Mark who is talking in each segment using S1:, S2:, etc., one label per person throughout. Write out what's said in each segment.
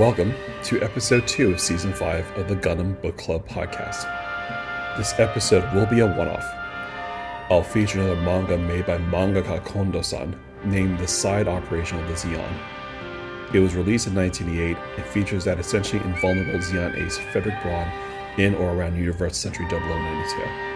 S1: Welcome to episode 2 of season 5 of the Gundam Book Club podcast. This episode will be a one off. I'll feature another manga made by mangaka Kondo san named The Side Operation of the Zeon. It was released in 1988 and features that essentially invulnerable Zeon ace Frederick Braun in or around Universe Century 0092.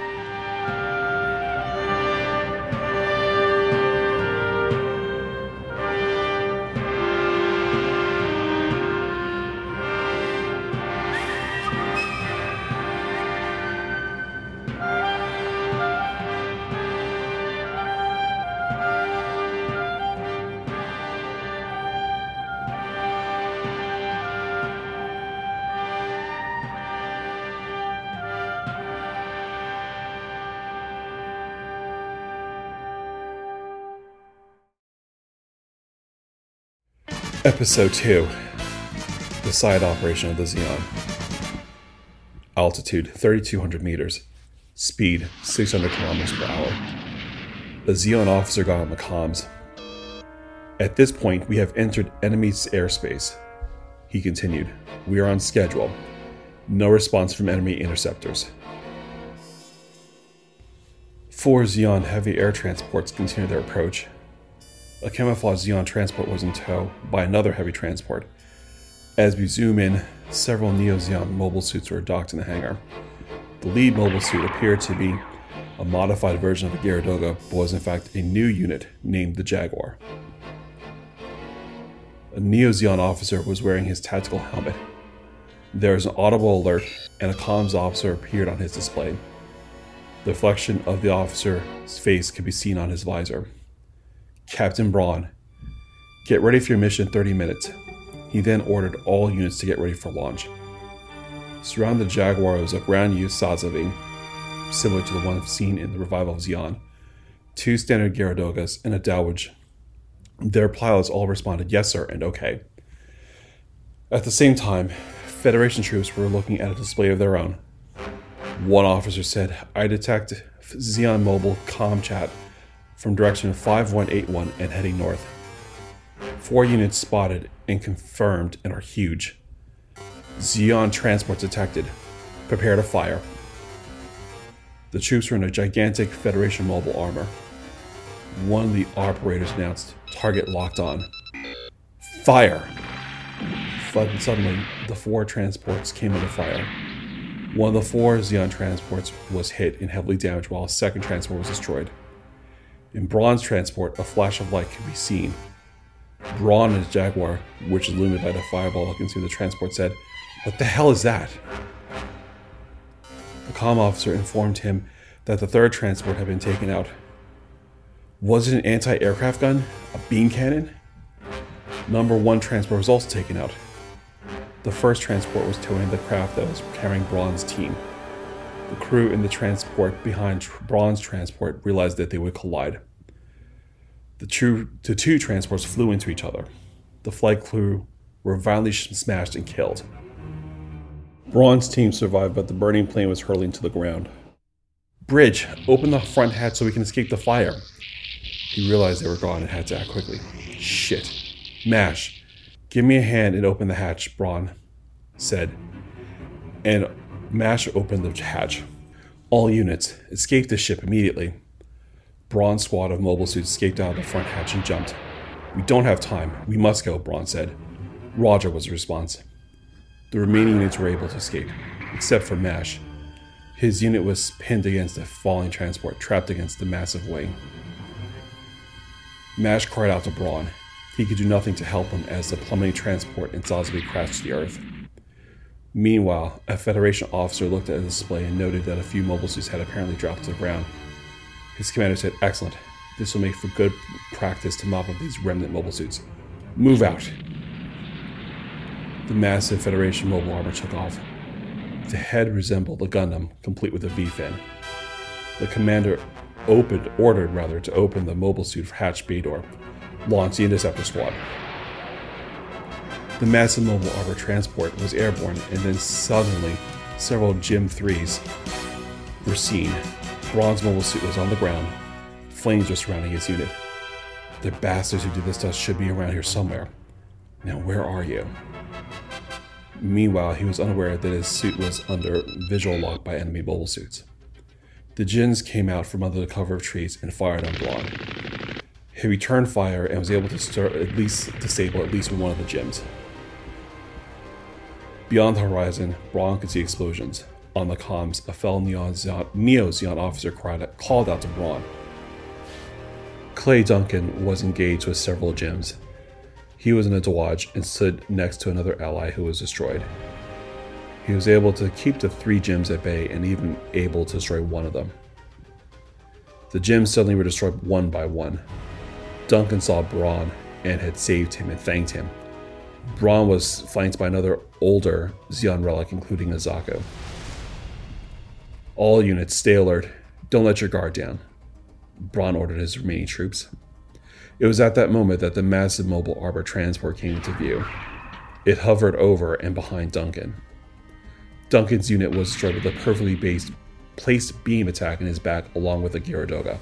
S1: Episode 2 The Side Operation of the Zeon. Altitude 3,200 meters. Speed 600 kilometers per hour. The Zeon officer got on the comms. At this point, we have entered enemy's airspace. He continued, We are on schedule. No response from enemy interceptors. Four Zeon heavy air transports continued their approach. A camouflaged Zeon transport was in tow by another heavy transport. As we zoom in, several Neo Zeon mobile suits were docked in the hangar. The lead mobile suit appeared to be a modified version of the Geara Doga, but was in fact a new unit named the Jaguar. A Neo Zeon officer was wearing his tactical helmet. There was an audible alert, and a comms officer appeared on his display. The reflection of the officer's face could be seen on his visor. Captain Braun, get ready for your mission in 30 minutes. He then ordered all units to get ready for launch. Surrounding the Jaguar was a ground use Sazabi, similar to the one seen in the revival of Zeon, two standard Geara Dogas, and a Dwadge. Their pilots all responded yes, sir, and okay. At the same time, Federation troops were looking at a display of their own. One officer said, I detect Zeon Mobile com chat from direction 5181 and heading north. Four units spotted and confirmed and are huge. Zeon transport detected. Prepare to fire. The troops were in a gigantic Federation mobile armor. One of the operators announced, target locked on. Fire! But suddenly, the four transports came under fire. One of the four Zeon transports was hit and heavily damaged while a second transport was destroyed. In Braun's transport, a flash of light could be seen. Braun and his Jaguar, which is illuminated by the fireball that consumed the transport, said, What the hell is that? The comm officer informed him that the third transport had been taken out. Was it an anti aircraft gun? A beam cannon? Number one transport was also taken out. The first transport was towing the craft that was carrying Braun's team. Crew in the transport behind Braun's transport realized that they would collide. The two, the two transports flew into each other. The flight crew were violently smashed and killed. Braun's team survived, but the burning plane was hurling to the ground. Bridge, open the front hatch so we can escape the fire. He realized they were gone and had to act quickly. Shit. Mash, give me a hand and open the hatch, Braun said. And Mash opened the hatch. All units, escape the ship immediately. Braun's squad of mobile suits escaped out of the front hatch and jumped. We don't have time. We must go, Braun said. Roger was the response. The remaining units were able to escape, except for Mash. His unit was pinned against a falling transport, trapped against the massive wing. Mash cried out to Braun. He could do nothing to help him as the plummeting transport in Sazabi crashed to the earth. Meanwhile, a Federation officer looked at the display and noted that a few mobile suits had apparently dropped to the ground. His commander said, Excellent. This will make for good practice to mop up these remnant mobile suits. Move out. The massive Federation mobile armor took off. The head resembled a Gundam, complete with a V fin. The commander opened, ordered rather, to open the mobile suit hatch bay door, launch the interceptor squad. The massive mobile armor transport was airborne, and then suddenly, several GM 3s were seen. Braun's mobile suit was on the ground. Flames were surrounding his unit. The bastards who did this to us should be around here somewhere. Now, where are you? Meanwhile, he was unaware that his suit was under visual lock by enemy mobile suits. The Djinns came out from under the cover of trees and fired on Braun. He returned fire and was able to at least disable at least one of the Djinns. Beyond the horizon, Braun could see explosions. On the comms, a fellow Neo Zeon officer cried, called out to Braun. Clay Duncan was engaged with several gems. He was in a Dwadge and stood next to another ally who was destroyed. He was able to keep the three gems at bay and even able to destroy one of them. The gems suddenly were destroyed one by one. Duncan saw Braun and had saved him and thanked him. Braun was flanked by another older Zeon relic, including a Zaku. All units, stay alert. Don't let your guard down. Braun ordered his remaining troops. It was at that moment that the massive mobile armor transport came into view. It hovered over and behind Duncan. Duncan's unit was destroyed with a perfectly based, placed beam attack in his back along with a Geara Doga.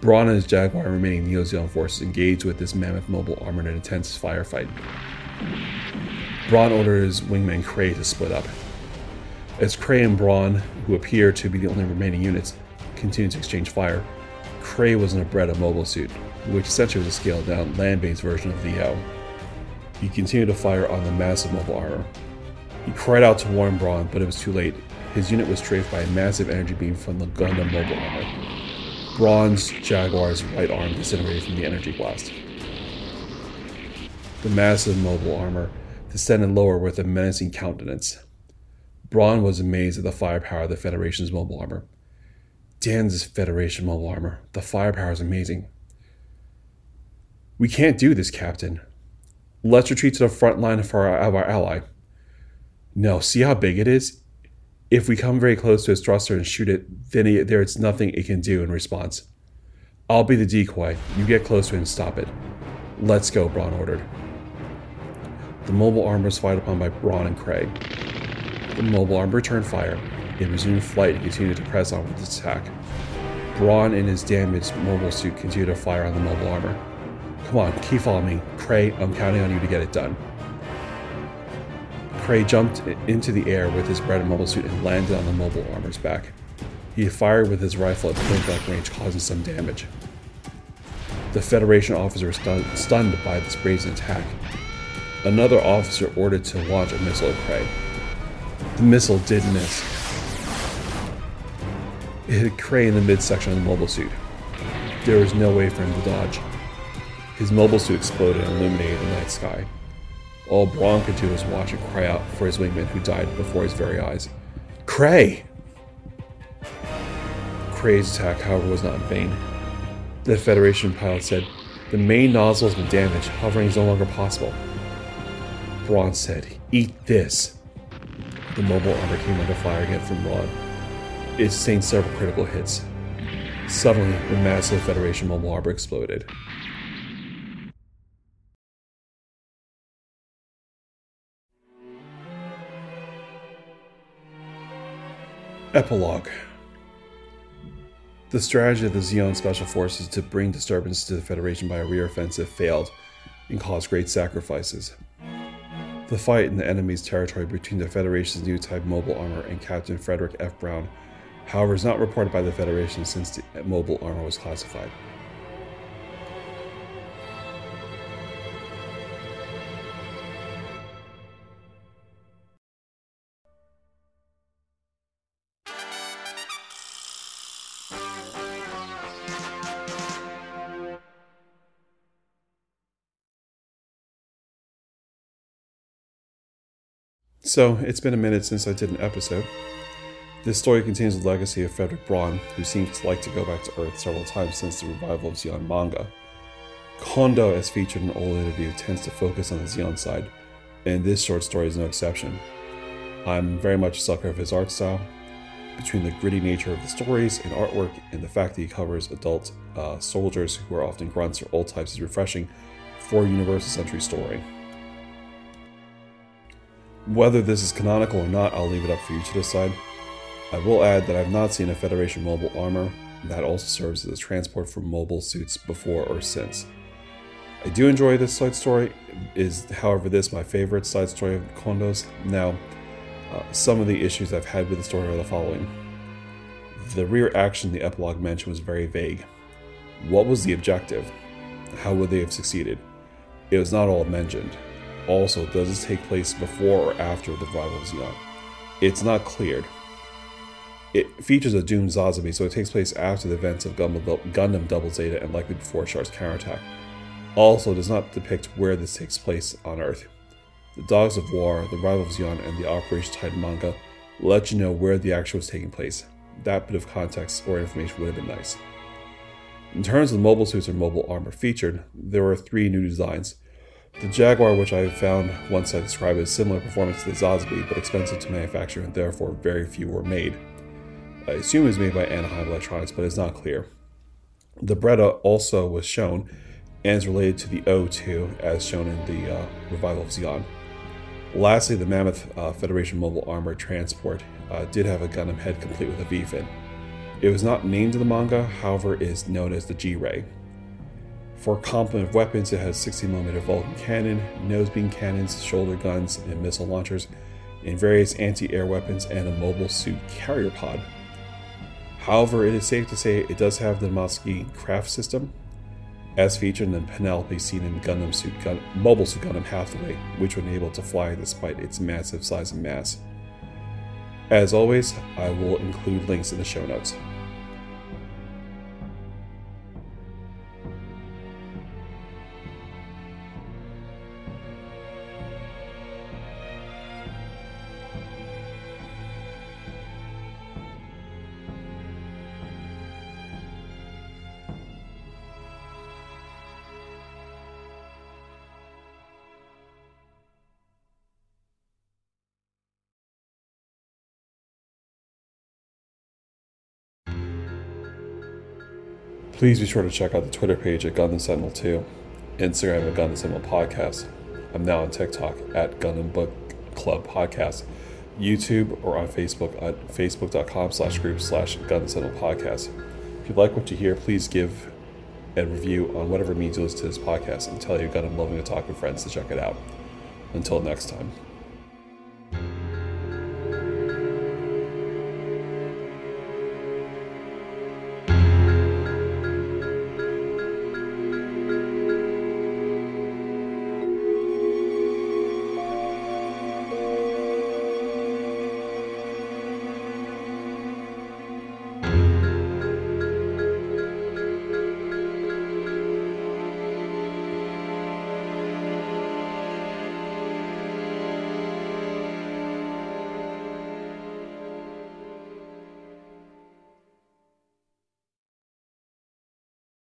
S1: Braun and his Jaguar remaining Neo Zeon forces engaged with this mammoth mobile armor in an intense firefight. Braun orders wingman Cray to split up. As Cray and Braun, who appear to be the only remaining units, continue to exchange fire, Cray was in a Beretta mobile suit, which essentially was a scaled down land based version of VO. He continued to fire on the massive mobile armor. He cried out to warn Braun, but it was too late. His unit was strafed by a massive energy beam from the Gundam mobile armor. Braun's Jaguar's right arm disintegrated from the energy blast. The massive mobile armor descended lower with a menacing countenance. Braun was amazed at the firepower of the Federation's mobile armor. Dan's Federation mobile armor. The firepower is amazing. We can't do this, Captain. Let's retreat to the front line of our, of our ally. No, see how big it is? If we come very close to its thruster and shoot it, then it, there's nothing it can do in response. I'll be the decoy. You get close to it and stop it. Let's go, Braun ordered. The mobile armor was fired upon by Braun and Cray. The mobile armor returned fire. It resumed flight and continued to press on with its attack. Braun in his damaged mobile suit continued to fire on the mobile armor. Come on, keep following me. Cray, I'm counting on you to get it done. Cray jumped into the air with his Beretta mobile suit and landed on the mobile armor's back. He fired with his rifle at point blank range, causing some damage. The Federation officer was stun- stunned by this brazen attack. Another officer ordered to launch a missile at Cray. The missile did miss. It hit Cray in the midsection of the mobile suit. There was no way for him to dodge. His mobile suit exploded and illuminated the night sky. All Braun could do was watch and cry out for his wingman who died before his very eyes. Cray! Cray's attack, however, was not in vain. The Federation pilot said, The main nozzle has been damaged. Hovering is no longer possible. Braun said, Eat this. The mobile armor came under fire again from Braun. It sustained several critical hits. Suddenly, the massive Federation mobile armor exploded. Epilogue The strategy of the Zeon Special Forces to bring disturbance to the Federation by a rear offensive failed and caused great sacrifices. The fight in the enemy's territory between the Federation's new type mobile armor and Captain Frederick F. Braun, however, is not reported by the Federation since the mobile armor was classified. So, it's been a minute since I did an episode. This story contains the legacy of Frederick Braun, who seems to like to go back to Earth several times since the revival of Zeon manga. Kondo, as featured in an old interview, tends to focus on the Zeon side, and this short story is no exception. I'm very much a sucker of his art style. Between the gritty nature of the stories and artwork and the fact that he covers adult uh, soldiers who are often grunts or old types is refreshing for Universal Century story. Whether this is canonical or not, I'll leave it up for you to decide. I will add that I've not seen a Federation mobile armor that also serves as a transport for mobile suits before or since. I do enjoy this side story. Is however this my favorite side story of Kondo's. Now, uh, some of the issues I've had with the story are the following. The rear action the epilogue mentioned was very vague. What was the objective? How would they have succeeded? It was not all mentioned. Also, does this take place before or after the revival of Zeon? It's not cleared. It features a doomed Sazabi, so it takes place after the events of Gundam Double Zeta and likely before Char's counterattack. Also, does not depict where this takes place on Earth. The Dogs of War, the Rival of Zeon, and the Operation Titan manga let you know where the action was taking place. That bit of context or information would have been nice. In terms of mobile suits or mobile armor featured, there were three new designs. The Jaguar, which I found once I described as similar performance to the Sazabi, but expensive to manufacture and therefore very few were made. I assume it was made by Anaheim Electronics, but it's not clear. The Beretta also was shown and is related to the O2 as shown in the uh, Revival of Zeon. Lastly, the Mammoth uh, Federation Mobile Armored Transport uh, did have a Gundam head complete with a V-fin. It was not named in the manga, however, is known as the G-Ray. For complement of weapons, it has 60mm Vulcan cannon, nose beam cannons, shoulder guns, and missile launchers, and various anti-air weapons and a mobile suit carrier pod. However, it is safe to say it does have the Minovsky craft system, as featured in the Penelope seen in Gundam Suit Gun- Mobile Suit Gundam Hathaway, which was able to fly despite its massive size and mass. As always, I will include links in the show notes. Please be sure to check out the Twitter page at Gundam Sentinel 2, Instagram at Gundam Sentinel Podcast. I'm now on TikTok at Gundam Book Club Podcast, YouTube or on Facebook at facebook.com slash group slash Gundam Sentinel Podcast. If you like what you hear, please give a review on whatever means you listen to this podcast and tell your Gundam loving talking friends to check it out. Until next time.